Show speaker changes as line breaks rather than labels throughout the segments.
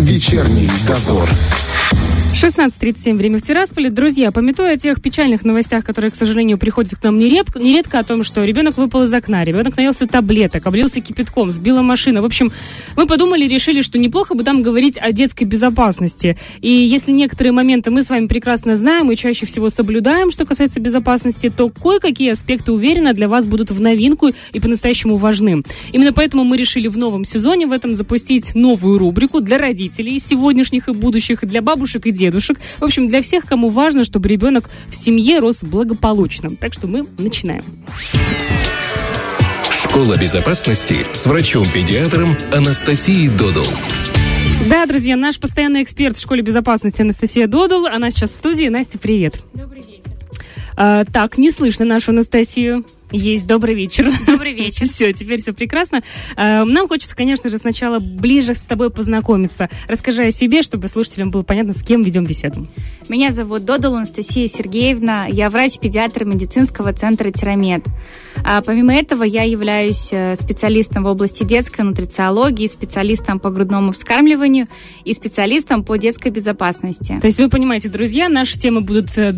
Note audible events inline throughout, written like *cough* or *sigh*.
Вечерний дозор.
16.37, время в Тирасполе. Друзья, пометуя о тех печальных новостях, которые, к сожалению, приходят к нам нередко, нередко о том, что ребенок выпал из окна, ребенок наелся таблеток, облился кипятком, сбила машина. В общем, мы подумали, решили, что неплохо бы там говорить о детской безопасности. И если некоторые моменты мы с вами прекрасно знаем и чаще всего соблюдаем, что касается безопасности, то кое-какие аспекты, уверенно, для вас будут в новинку и по-настоящему важны. Именно поэтому мы решили в новом сезоне в этом запустить новую рубрику для родителей сегодняшних и будущих, для бабушек и дедушек дедушек. В общем, для всех, кому важно, чтобы ребенок в семье рос благополучно. Так что мы начинаем.
Школа безопасности с врачом-педиатром Анастасией Додол.
Да, друзья, наш постоянный эксперт в школе безопасности Анастасия Додул. Она сейчас в студии. Настя, привет.
Добрый вечер.
А, так, не слышно нашу Анастасию. Есть, добрый вечер.
Добрый вечер. *laughs*
Все, теперь все прекрасно. А, нам хочется, конечно же, сначала ближе с тобой познакомиться. Расскажи о себе, чтобы слушателям было понятно, с кем ведем беседу.
Меня зовут Додол Анастасия Сергеевна. Я врач-педиатр медицинского центра «Тирамед». А помимо этого, я являюсь э, специалистом в области детской нутрициологии, специалистом по грудному вскармливанию и специалистом по детской безопасности.
То есть вы понимаете, друзья, наши темы будут э,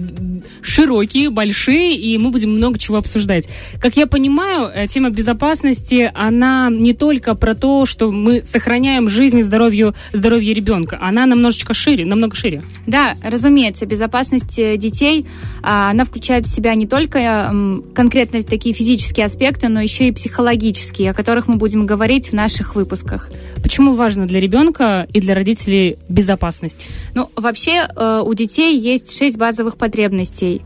широкие, большие, и мы будем много чего обсуждать. Как я понимаю, э, тема безопасности, она не только про то, что мы сохраняем жизнь и здоровье, здоровье ребенка, она намножечко шире, намного шире.
Да, разумеется, безопасность детей, а, она включает в себя не только конкретно такие физические аспекты, но еще и психологические, о которых мы будем говорить в наших выпусках.
Почему важно для ребенка и для родителей безопасность?
Ну, вообще у детей есть шесть базовых потребностей.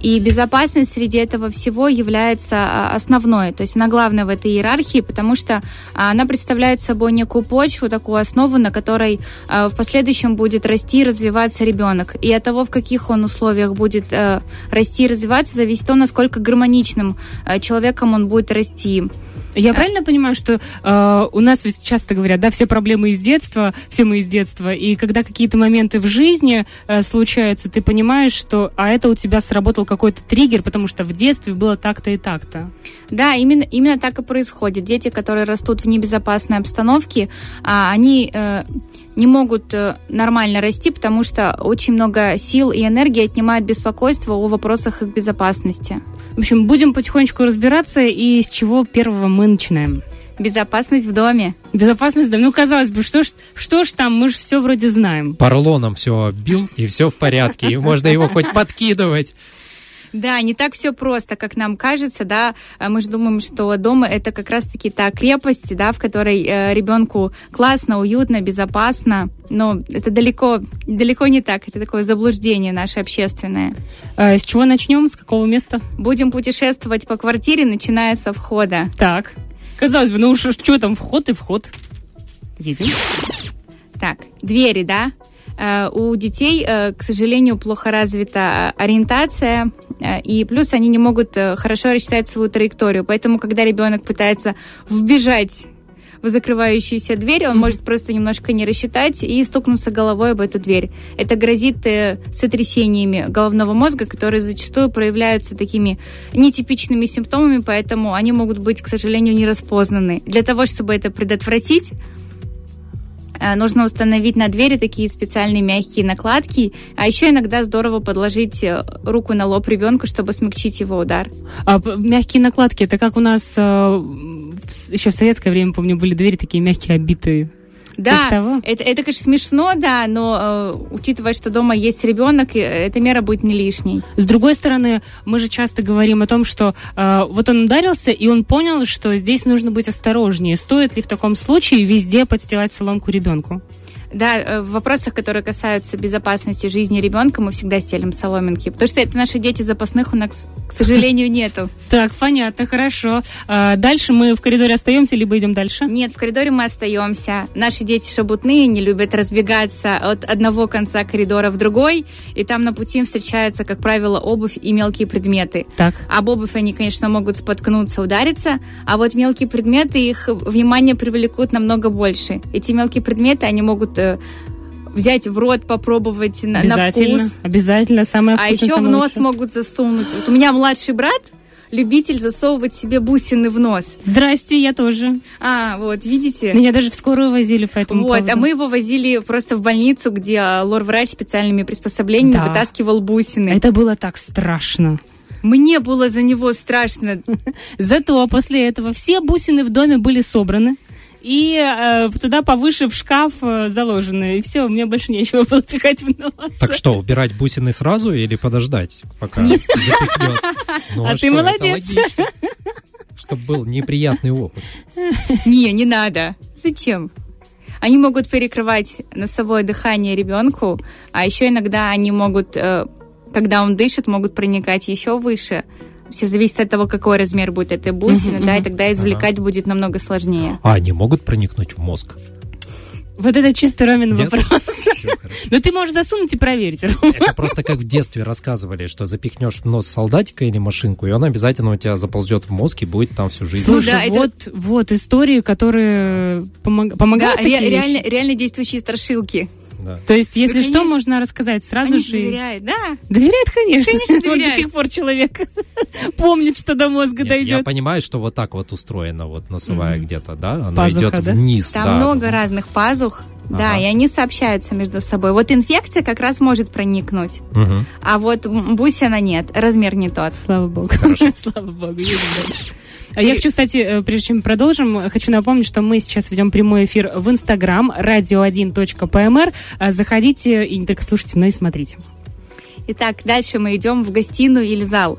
И безопасность среди этого всего является а, основной, то есть она главная в этой иерархии, потому что а, она представляет собой некую почву, такую основу, на которой а, в последующем будет расти и развиваться ребенок. И от того, в каких он условиях будет э, расти и развиваться, зависит то, насколько гармоничным э, человеком он будет расти.
Я правильно понимаю, что э, у нас ведь часто говорят, да, все проблемы из детства, все мы из детства, и когда какие-то моменты в жизни э, случаются, ты понимаешь, что, а это у тебя сработал какой-то триггер, потому что в детстве было так-то и так-то.
Да, именно, именно так и происходит. Дети, которые растут в небезопасной обстановке, а, они э, не могут э, нормально расти, потому что очень много сил и энергии отнимает беспокойство о вопросах их безопасности.
В общем, будем потихонечку разбираться, и с чего первого мы начинаем.
Безопасность в доме.
Безопасность в доме. Ну, казалось бы, что ж, что ж там, мы же все вроде знаем.
Поролоном все бил, и все в порядке, и можно его хоть подкидывать.
Да, не так все просто, как нам кажется, да. А мы же думаем, что дома это как раз-таки та крепость, да, в которой э, ребенку классно, уютно, безопасно. Но это далеко, далеко не так. Это такое заблуждение наше общественное.
А с чего начнем? С какого места?
Будем путешествовать по квартире, начиная со входа.
Так. Казалось бы, ну уж что там, вход и вход. Едем.
Так, двери, да? Э, у детей, э, к сожалению, плохо развита ориентация, э, и плюс они не могут хорошо рассчитать свою траекторию. Поэтому, когда ребенок пытается вбежать в закрывающуюся дверь, он может просто немножко не рассчитать и стукнуться головой об эту дверь. Это грозит сотрясениями головного мозга, которые зачастую проявляются такими нетипичными симптомами, поэтому они могут быть, к сожалению, не распознаны. Для того, чтобы это предотвратить, нужно установить на двери такие специальные мягкие накладки, а еще иногда здорово подложить э, руку на лоб ребенка, чтобы смягчить его удар.
А мягкие накладки, это как у нас э, еще в советское время, помню, были двери такие мягкие, обитые
да, это, это, конечно, смешно, да, но э, учитывая, что дома есть ребенок, эта мера будет не лишней.
С другой стороны, мы же часто говорим о том, что э, вот он ударился, и он понял, что здесь нужно быть осторожнее. Стоит ли в таком случае везде подстилать соломку ребенку?
Да, э, в вопросах, которые касаются безопасности жизни ребенка, мы всегда стелим соломинки, потому что это наши дети запасных у нас, к сожалению, нету. *laughs*
Так, понятно, хорошо. А, дальше мы в коридоре остаемся, либо идем дальше?
Нет, в коридоре мы остаемся. Наши дети шабутные, не любят разбегаться от одного конца коридора в другой, и там на пути встречаются, как правило, обувь и мелкие предметы.
Так.
Об обувь они, конечно, могут споткнуться, удариться, а вот мелкие предметы, их внимание привлекут намного больше. Эти мелкие предметы, они могут Э, взять в рот, попробовать на, на вкус.
Обязательно, самое
А еще в нос лучше. могут засунуть. Вот у меня младший брат, любитель засовывать себе бусины в нос.
Здрасте, я тоже.
А, вот, видите?
Меня даже в скорую возили по этому
Вот,
поводу.
а мы его возили просто в больницу, где а, лор-врач специальными приспособлениями
Да.
вытаскивал бусины.
Это было так страшно.
Мне было за него страшно. *laughs*
Зато после этого все бусины в доме были собраны. И э, туда повыше в шкаф э, заложены. И все, у меня больше нечего было пихать в нос.
Так что, убирать бусины сразу или подождать, пока запихнет? Ну,
А ты
что, это
молодец.
Чтобы был неприятный опыт.
Не, не надо. Зачем? Они могут перекрывать носовое дыхание ребенку, а еще иногда они могут, э, когда он дышит, могут проникать еще выше. Все зависит от того, какой размер будет этой бусины, да, и тогда извлекать будет намного сложнее.
А они могут проникнуть в мозг?
Вот это чисто Ромин
Нет?
вопрос. Но ты можешь засунуть и проверить.
Это просто как в детстве рассказывали, что запихнешь в нос солдатика или машинку, и он обязательно у тебя заползет в мозг и будет там всю жизнь.
Слушай,
да, это-
вот, вот истории, которые помог-
Да,
помогают
ре-
такие
реально, реально действующие страшилки.
Да.
То есть, если
Да,
что,
конечно.
можно рассказать сразу
Они
же.
доверяют, да.
Доверяет, конечно.
Конечно, доверяет.
до сих пор человек *laughs* помнит, что до мозга
Нет, я
дойдет.
понимаю, что вот так вот устроена вот носовая
Мгм.
где-то, да? Она
Пазуха,
идет
да?
вниз.
Там
да.
много разных пазух, да,
Ага.
и они сообщаются между собой. Вот инфекция как раз может проникнуть,
Мгм.
а вот бусина нет, размер не тот.
Слава богу.
Хорошо. *laughs*
Слава богу. Дальше. А Я хочу, кстати, э, прежде чем продолжим, э, хочу напомнить, что мы сейчас ведем прямой эфир в Инстаграм radio1.pmr. А Заходите и не только слушайте, но и смотрите.
Итак, дальше мы идем в гостиную или зал.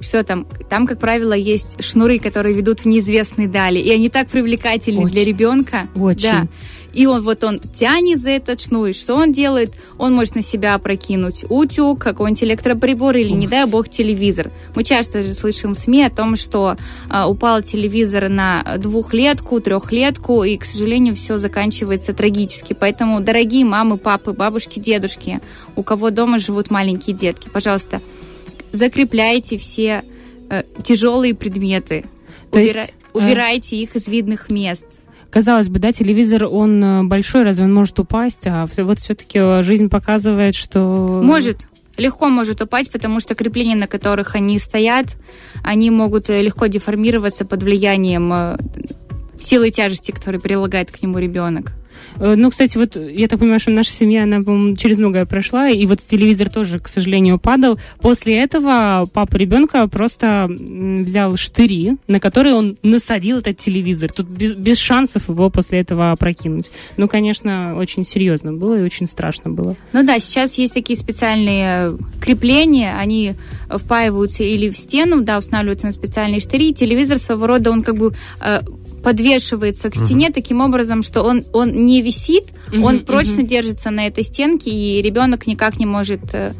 Что там? Там, как правило, есть шнуры, которые ведут в неизвестные дали. И они так привлекательны
Очень.
для ребенка.
Очень.
Да. И он вот он тянет за этот шнур. И что он делает? Он может на себя опрокинуть утюг, какой-нибудь электроприбор или, не дай бог, телевизор. Мы часто же слышим в СМИ о том, что а, упал телевизор на двухлетку, трехлетку, и, к сожалению, все заканчивается трагически. Поэтому, дорогие мамы, папы, бабушки, дедушки, у кого дома живут маленькие детки, пожалуйста, закрепляйте все э, тяжелые предметы.
То есть,
Убира-
э,
Убирайте их из видных мест.
Казалось бы, да, телевизор, он э, большой, разве он может упасть? А вот все-таки жизнь показывает, что...
Может. Легко может упасть, потому что крепления, на которых они стоят, они могут э, легко деформироваться под влиянием э, силы тяжести, которую прилагает к нему ребенок.
Э, Ну, кстати, вот я так понимаю, что наша семья, она, по-моему, через многое прошла, и вот телевизор тоже, к сожалению, падал. После этого папа ребенка просто взял штыри, на которые он насадил этот телевизор. Тут без, без шансов его после этого опрокинуть. Ну, конечно, очень серьезно было и очень страшно было.
Ну да, сейчас есть такие специальные э, крепления, они впаиваются или в стену, да, устанавливаются на специальные штыри. Телевизор своего рода, он как бы э, подвешивается к стене таким образом, что он, он не висит,
Мгм,
он прочно
мгм.
держится на этой стенке, и ребенок никак не может э,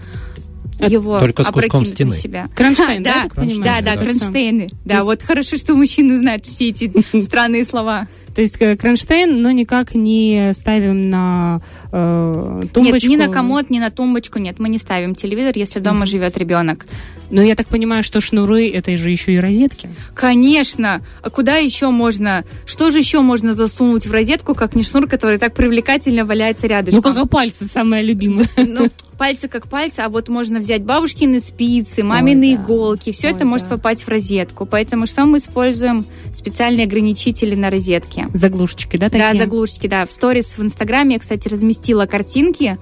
его
Только с куском стены.
на себя.
Кронштейн, да,
Да? Да, кронштейны. Да, вот хорошо, что мужчины знают все эти *laughs* странные слова.
То есть э, кронштейн, но никак не ставим на э, тумбочку.
Нет, ни на комод, ни на тумбочку, нет, мы не ставим телевизор, если дома
Мгм.
живет ребенок.
Но я так понимаю, что шнуры это же еще и розетки.
Конечно. А куда еще можно? Что же еще можно засунуть в розетку, как не шнур, который так привлекательно валяется рядышком?
Ну, как пальцы, самое любимое. *laughs*
Ну, пальцы как пальцы, а вот можно взять бабушкины спицы, мамины
да.
иголки, все
Ой,
это может
да.
попасть в розетку. Поэтому что мы используем? Специальные ограничители на розетке.
Заглушечки, да, такие?
Да, заглушки, да. В сторис в Инстаграме я, кстати, разместила картинки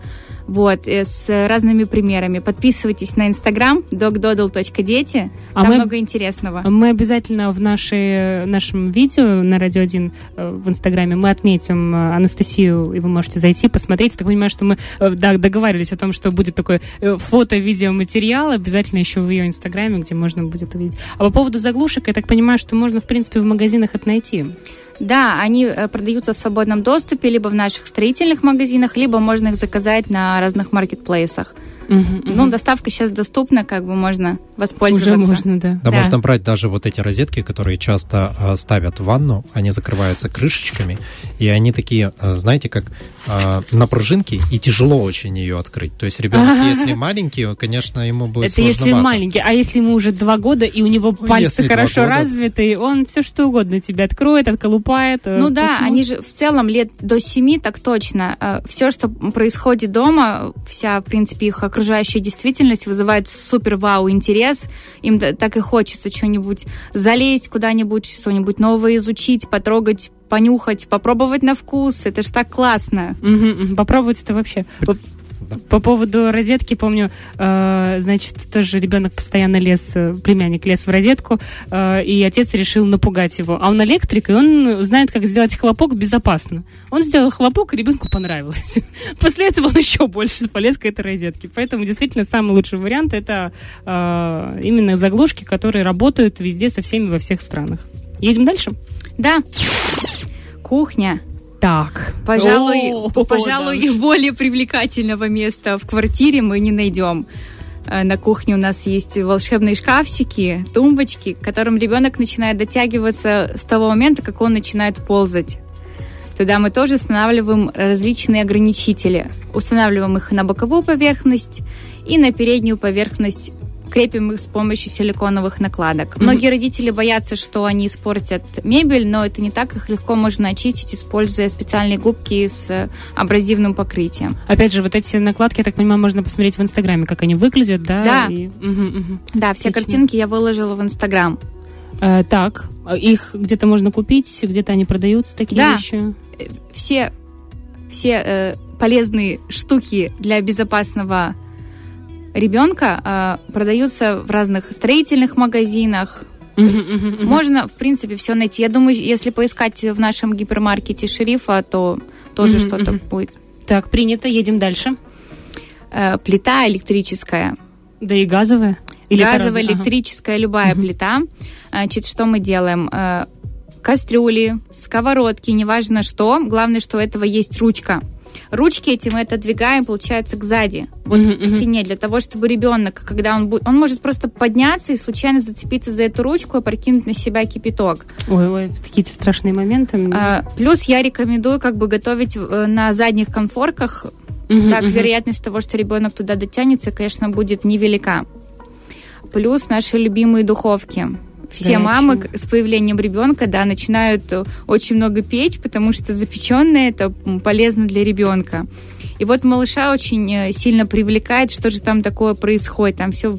вот, э, с разными примерами. Подписывайтесь на Инстаграм dogdodle.дети.
А
Там
мы-
много интересного.
Мы обязательно в нашей, нашем видео на Радио 1 э, в Инстаграме мы отметим э, Анастасию, и вы можете зайти, посмотреть. Я так понимаю, что мы э, да, договаривались о том, что будет такой э, фото-видеоматериал обязательно еще в ее Инстаграме, где можно будет увидеть. А по поводу заглушек, я так понимаю, что можно, в принципе, в магазинах это найти.
Да, они э, продаются в свободном доступе либо в наших строительных магазинах, либо можно их заказать на разных маркетплейсах. Ну, доставка сейчас доступна, как бы можно воспользоваться.
уже можно, да.
Да,
Да.
можно брать даже вот эти розетки, которые часто э, ставят в ванну, они закрываются крышечками, и они такие, э, знаете, как э, на пружинке, и тяжело очень ее открыть. То есть ребенок, *laughs* если маленький, конечно, ему будет
Это если маленький, а если ему уже два года, и у него пальцы
если
хорошо
года.
развиты, он все что угодно тебе откроет, отколупает. э,
Ну да,
посмотрит.
они же в целом лет до семи, так точно. Все, что происходит дома, вся, в принципе, их окружающая окружающая действительность вызывает супер-вау интерес. Им так и хочется что-нибудь залезть куда-нибудь, что-нибудь новое изучить, потрогать, понюхать, попробовать на вкус. Это ж так классно.
Попробовать это вообще. По поводу розетки, помню, э, значит, тоже ребенок постоянно лез, э, племянник лез в розетку, э, и отец решил напугать его. А он электрик, и он знает, как сделать хлопок безопасно. Он сделал хлопок, и ребенку понравилось. *laughs* После этого он еще больше полез к этой розетке. Поэтому действительно самый лучший вариант это э, именно заглушки, которые работают везде со всеми во всех странах. Едем дальше?
Да. Кухня.
Так.
Пожалуй, О, *laughs* пожалуй, да. более привлекательного места в квартире мы не найдем. Э, на кухне у нас есть волшебные шкафчики, тумбочки, к которым ребенок начинает дотягиваться с того момента, как он начинает ползать. Туда мы тоже устанавливаем различные ограничители. Устанавливаем их на боковую поверхность и на переднюю поверхность крепим их с помощью силиконовых накладок. Mm-hmm. Многие родители боятся, что они испортят мебель, но это не так. Их легко можно очистить, используя специальные губки с абразивным покрытием.
Опять же, вот эти накладки, я так понимаю, можно посмотреть в Инстаграме, как они выглядят, да?
Да. И... Угу, угу. Да, все Отлично. картинки я выложила в Инстаграм.
Э, так, их где-то можно купить, где-то они продаются, такие
да.
вещи?
Все, все э, полезные штуки для безопасного ребенка э, продаются в разных строительных магазинах. Можно, в принципе, все найти. Я думаю, если поискать в нашем гипермаркете шерифа, то тоже что-то будет.
Так, принято, едем дальше.
Э, плита электрическая.
Да и газовая?
Или газовая, электрическая, ага. любая плита. Значит, что мы делаем? Э, кастрюли, сковородки, неважно что. Главное, что у этого есть ручка. Ручки эти мы отодвигаем, получается, к сзади, вот mm-hmm. к стене, для того, чтобы ребенок, когда он будет, он может просто подняться и случайно зацепиться за эту ручку и прокинуть на себя кипяток.
Ой, ой, какие-то страшные моменты.
А, плюс я рекомендую как бы готовить э, на задних конфорках. Mm-hmm, так, mm-hmm. вероятность того, что ребенок туда дотянется, конечно, будет невелика. Плюс наши любимые духовки все Горячие. мамы с появлением ребенка, да, начинают э, очень много печь, потому что запеченное это полезно для ребенка. И вот малыша очень э, сильно привлекает, что же там такое происходит. Там все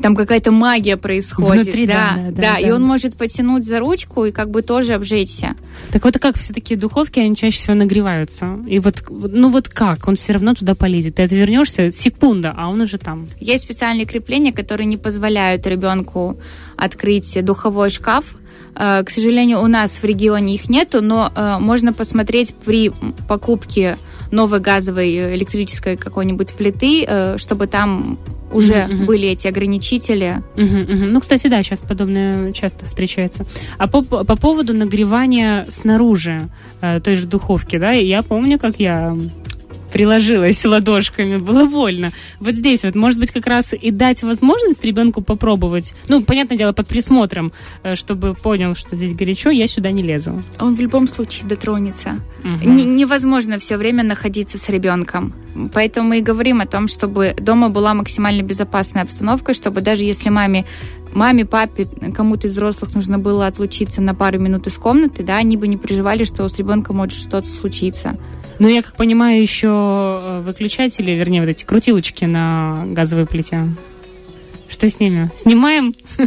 там какая-то магия происходит. Внутри, да, да, да, да, да. И он может потянуть за ручку и как бы тоже обжечься.
Так вот, как все-таки духовки, они чаще всего нагреваются? И вот, ну вот как? Он все равно туда полезет. Ты отвернешься, секунда, а он уже там.
Есть специальные крепления, которые не позволяют ребенку открыть духовой шкаф, э, к сожалению, у нас в регионе их нету, но э, можно посмотреть при покупке новой газовой электрической какой-нибудь плиты, э, чтобы там уже uh-huh, были эти ограничители.
Uh-huh, uh-huh. Ну, кстати, да, сейчас подобное часто встречается. А по, по поводу нагревания снаружи э, той же духовки, да, я помню, как я приложилась ладошками, было больно. Вот здесь вот, может быть, как раз и дать возможность ребенку попробовать, ну, понятное дело, под присмотром, э, чтобы понял, что здесь горячо, я сюда не лезу.
Он в любом случае дотронется. Угу. невозможно все время находиться с ребенком. Поэтому мы и говорим о том, чтобы дома была максимально безопасная обстановка, чтобы даже если маме маме, папе, кому-то из взрослых нужно было отлучиться на пару минут из комнаты, да, они бы не переживали, что с ребенком может что-то случиться.
Ну, я как понимаю, еще э, выключатели, вернее, вот эти крутилочки на газовой плите. Что с ними? Снимаем? *laughs*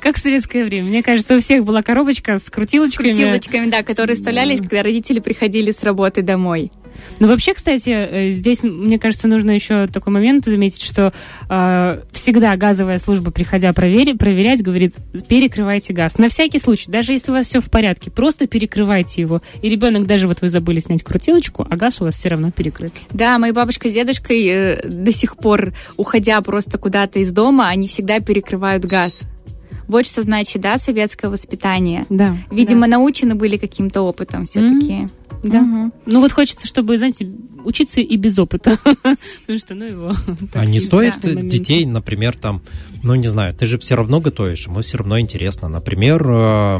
Как в советское время. Мне кажется, у всех была коробочка с крутилочками.
С крутилочками, да, которые вставлялись, когда родители приходили с работы домой.
Ну, вообще, кстати, э, здесь, мне кажется, нужно еще такой момент заметить, что э, всегда газовая служба, приходя проверить, проверять, говорит, перекрывайте газ. На всякий случай, даже если у вас все в порядке, просто перекрывайте его. И ребенок, даже вот вы забыли снять крутилочку, а газ у вас все равно перекрыт.
Да, мои бабушка с дедушкой э, до сих пор, уходя просто куда-то из дома, они всегда перекрывают газ. Вот что значит, да, советское воспитание.
Да.
Видимо,
да.
научены были каким-то опытом все-таки. Mm-hmm.
Да. Угу. Ну вот хочется, чтобы, знаете, учиться и без опыта. *laughs* Потому что, ну его. *laughs*
А не стоит детей, например, там, ну не знаю, ты же все равно готовишь, ему все равно интересно. Например, э,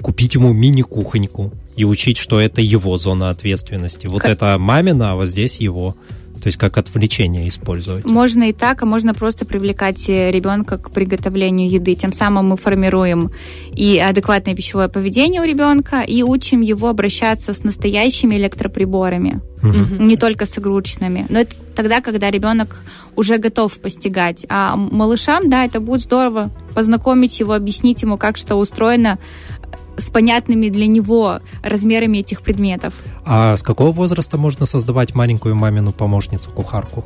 купить ему мини-кухоньку и учить, что это его зона ответственности. Вот это мамина, а вот здесь его. То есть как отвлечение использовать?
Можно и так, а можно просто привлекать э, ребенка к приготовлению еды. Тем самым мы формируем и адекватное пищевое поведение у ребенка, и учим его обращаться с настоящими электроприборами, угу. не только с игрушечными. Но это тогда, когда ребенок уже готов постигать. А малышам, да, это будет здорово познакомить его, объяснить ему, как что устроено с понятными для него размерами этих предметов.
А с какого возраста можно создавать маленькую мамину помощницу, кухарку?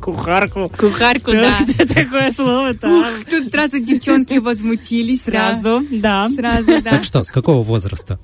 Кухарку.
Кухарку, да.
Где такое слово-то?
Тут сразу девчонки возмутились.
Сразу, да.
Сразу, да.
Так что, с какого возраста?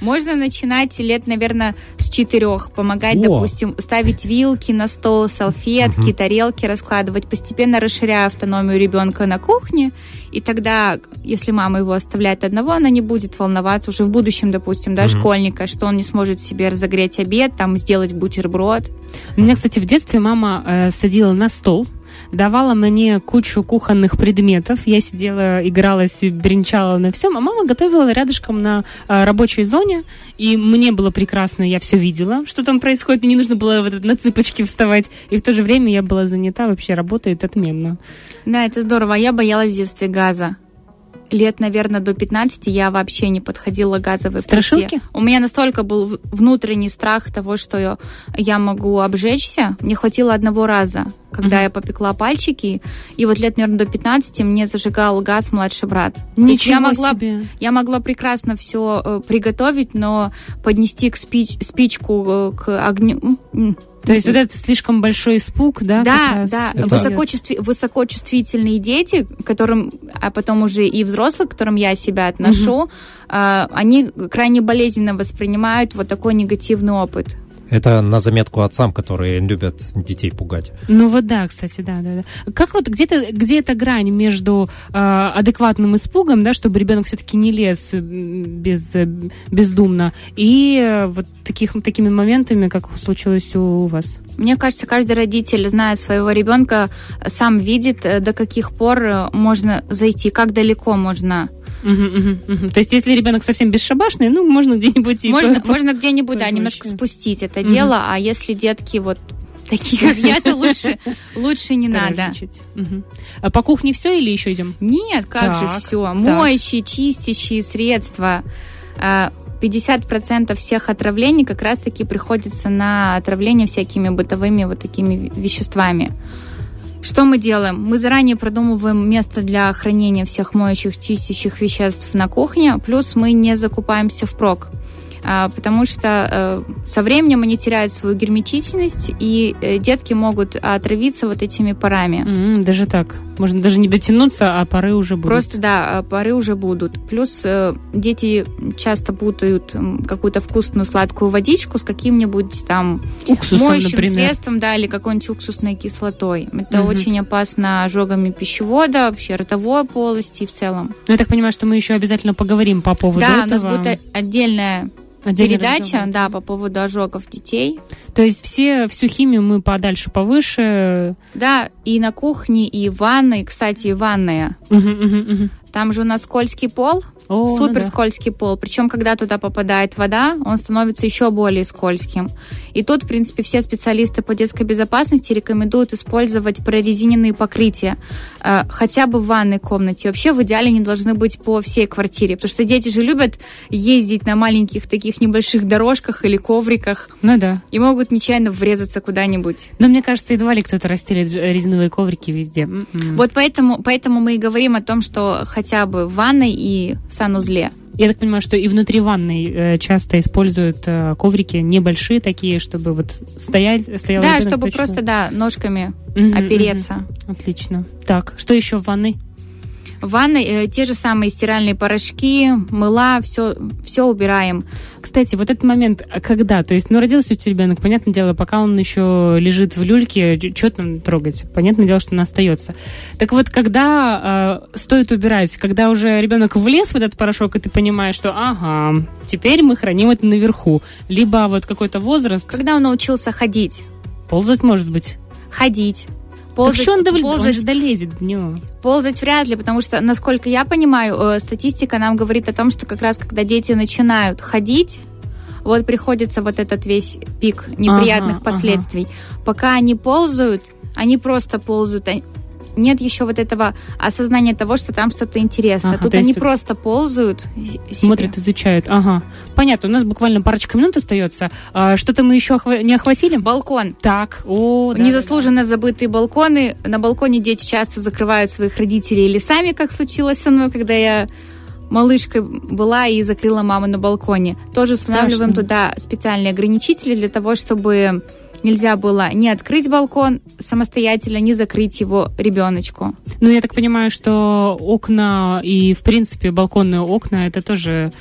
Можно начинать лет, наверное, с четырех. Помогать,
О.
допустим, ставить вилки на стол, салфетки,
Мгм.
тарелки раскладывать, постепенно расширяя автономию ребенка на кухне. И тогда, если мама его оставляет одного, она не будет волноваться уже в будущем, допустим, да,
Мгм.
школьника, что он не сможет себе разогреть обед, там, сделать бутерброд.
У меня, кстати, в детстве мама э, садила на стол, давала мне кучу кухонных предметов. Я сидела, игралась, бренчала на всем, а мама готовила рядышком на э, рабочей зоне. И мне было прекрасно, я все видела, что там происходит. Мне не нужно было вот на цыпочки вставать. И в то же время я была занята, вообще работает отменно.
Да, это здорово. А Я боялась в детстве газа. Лет, наверное, до 15 я вообще не подходила к газовой плите.
Страшилки?
У меня настолько был внутренний страх того, что я, я могу обжечься. Мне хватило одного раза, когда
Мгм.
я попекла пальчики. И вот лет, наверное, до 15 мне зажигал газ младший брат.
Ничего
я могла,
себе.
я могла прекрасно все приготовить, но поднести к спич- спичку э, к огню...
То есть вот это слишком большой испуг, да?
да, да,
Это-
высокочувстви- высокочувствительные дети, которым, а потом уже и взрослые, к которым я себя отношу, а, они крайне болезненно воспринимают вот такой негативный опыт.
Это на заметку отцам, которые любят детей пугать.
Ну вот да, кстати, да, да, да. Как вот где-то где эта грань между э, адекватным испугом, да, чтобы ребенок все-таки не лез без, э, бездумно, и э, вот таких, такими моментами, как случилось у вас?
Мне кажется, каждый родитель, зная своего ребенка, сам видит, э, до каких пор можно зайти, как далеко можно.
То есть, если ребенок совсем бесшабашный, ну, можно где-нибудь
Можно,
по-
можно где-нибудь, да, немножко спустить это дело, а если детки вот такие, как я, то лучше, лучше не надо.
А по кухне все или еще идем?
Нет, как же
Так,
все. Моющие, чистящие средства. А, 50% всех отравлений как раз-таки приходится на отравление всякими бытовыми вот такими ве- веществами. Что мы делаем? Мы заранее продумываем место для хранения всех моющих, чистящих веществ на кухне, плюс мы не закупаемся впрок. А, потому что э, со временем они теряют свою герметичность, и э, детки могут отравиться вот этими парами.
М, Даже так. Можно даже не дотянуться, а пары уже будут.
Просто, да, э, пары уже будут. Плюс э, дети часто путают какую-то вкусную сладкую водичку с каким-нибудь там
уксусом,
моющим
например.
средством, да, или какой-нибудь уксусной кислотой. Это
Мгм.
очень опасно ожогами пищевода, вообще ротовой полости в целом.
Ну, я так понимаю, что мы еще обязательно поговорим по поводу
да,
этого.
у нас будет отдельная
Отдельный
передача,
разговор.
да, по поводу ожогов детей.
То есть все, всю химию мы подальше, повыше.
Да, и на кухне, и в ванной. Кстати, ванная.
Мгм, мгм, мгм.
Там же у нас скользкий пол,
О, ну
супер
да.
скользкий пол. Причем, когда туда попадает вода, он становится еще более скользким. И тут, в принципе, все специалисты по детской безопасности рекомендуют использовать прорезиненные покрытия э, хотя бы в ванной комнате. Вообще, в идеале они должны быть по всей квартире, потому что дети же любят ездить на маленьких таких небольших дорожках или ковриках
Ну да.
и могут нечаянно врезаться куда-нибудь.
Но мне кажется, едва ли кто-то расстелит резиновые коврики везде. М-м.
Вот поэтому, поэтому мы и говорим о том, что хотя бы в ванной и в санузле.
Я так понимаю, что и внутри ванной э, часто используют э, коврики небольшие такие, чтобы вот стоять, стоял
да, чтобы
точно.
просто, да, ножками
Мгм,
опереться.
мгм. Отлично. Так, что еще в ванной?
В ванной э, те же самые стиральные порошки, мыла, все, все убираем.
Кстати, вот этот момент, а когда? То есть, ну, родился у тебя ребенок, понятное дело, пока он еще лежит в люльке, что там трогать? Понятное дело, что он остается. Так вот, когда э, стоит убирать? Когда уже ребенок влез в этот порошок, и ты понимаешь, что, ага, теперь мы храним это наверху. Либо вот какой-то возраст,
Когда он научился ходить,
ползать может быть.
ходить, ползать,
что он, он
ползать,
же долезет до него.
ползать вряд ли, потому что, насколько я понимаю, э, статистика нам говорит о том, что как раз когда дети начинают ходить, вот приходится вот этот весь пик неприятных
Ага,
последствий. Пока они ползают, они просто ползают. Нет еще вот этого осознания того, что там что-то интересно.
Ага,
Тут они
тут
просто ползают. себе.
Смотрят, изучают. Ага. Понятно, у нас буквально парочка минут остается. А, что-то мы еще охва- не охватили?
Балкон.
Так, о, да,
Незаслуженно забытые балконы. На балконе дети часто закрывают своих родителей или сами, как случилось со мной, когда я малышкой была и закрыла маму на балконе. Тоже устанавливаем
Страшно.
туда специальные ограничители для того, чтобы нельзя было не открыть балкон самостоятельно, не закрыть его ребеночку.
Ну, я так понимаю, что окна и, в принципе, балконные окна, это тоже,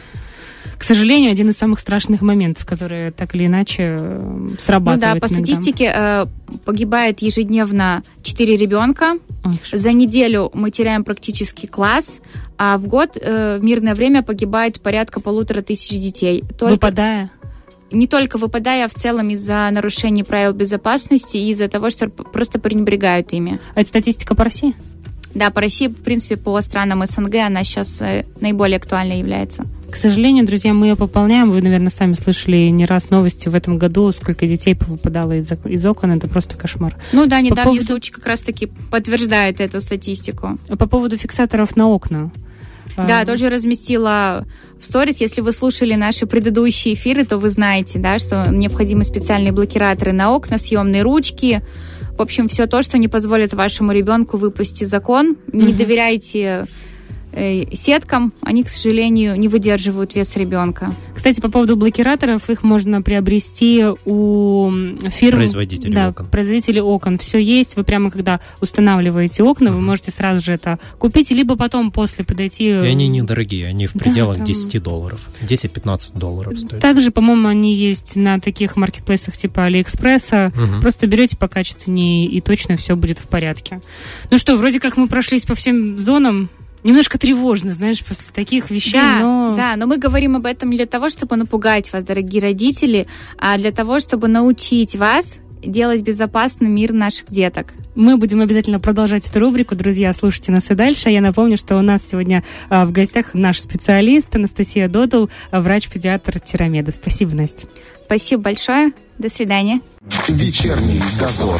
к сожалению, один из самых страшных моментов, которые так или иначе э,
Ну да,
срабатывают
по
иногда.
статистике э, погибает ежедневно 4 ребенка.
Ой,
За неделю мы теряем практически класс, а в год э, в мирное время погибает порядка полутора тысяч детей. Только,
Выпадая.
Не только выпадая, а в целом из-за нарушений правил безопасности и из-за того, что просто пренебрегают ими.
А это статистика по России?
Да, по России, в принципе, по странам СНГ она сейчас э, наиболее актуальной является.
К сожалению, друзья, мы ее пополняем. Вы, наверное, сами слышали не раз новости в этом году, сколько детей выпадало из, из окон. Это просто кошмар.
Ну да, недавний
поводу-
случай как раз-таки подтверждает эту статистику.
По поводу фиксаторов на окна.
Да, тоже разместила в сторис. Если вы слушали наши предыдущие эфиры, то вы знаете, да, что необходимы специальные блокираторы на окна, съемные ручки. В общем, все то, что не позволит вашему ребенку выпасть из окон. Не доверяйте сеткам, они, к сожалению, не выдерживают вес ребенка.
Кстати, по поводу блокираторов, их можно приобрести у фирм...
Производителей
да,
окон.
производителей окон. Все есть. Вы прямо когда устанавливаете окна, вы можете сразу же это купить, либо потом после подойти...
И они недорогие, они в
Да,
пределах
там-
10 долларов. 10-15 долларов стоят.
Также, по-моему, они есть на таких маркетплейсах типа Алиэкспресса.
Мгм.
Просто берете покачественнее, и точно все будет в порядке. Ну что, вроде как мы прошлись по всем зонам. Немножко тревожно, знаешь, после таких вещей,
Да,
но...
да, но мы говорим об этом не для того, чтобы напугать вас, дорогие родители, а для того, чтобы научить вас делать безопасный мир наших деток.
Мы будем обязательно продолжать эту рубрику. Друзья, слушайте нас и дальше. Я напомню, что у нас сегодня а, в гостях наш специалист Анастасия Додл, а, врач-педиатр Тирамеда. Спасибо, Настя.
Спасибо большое. До свидания.
Вечерний дозор.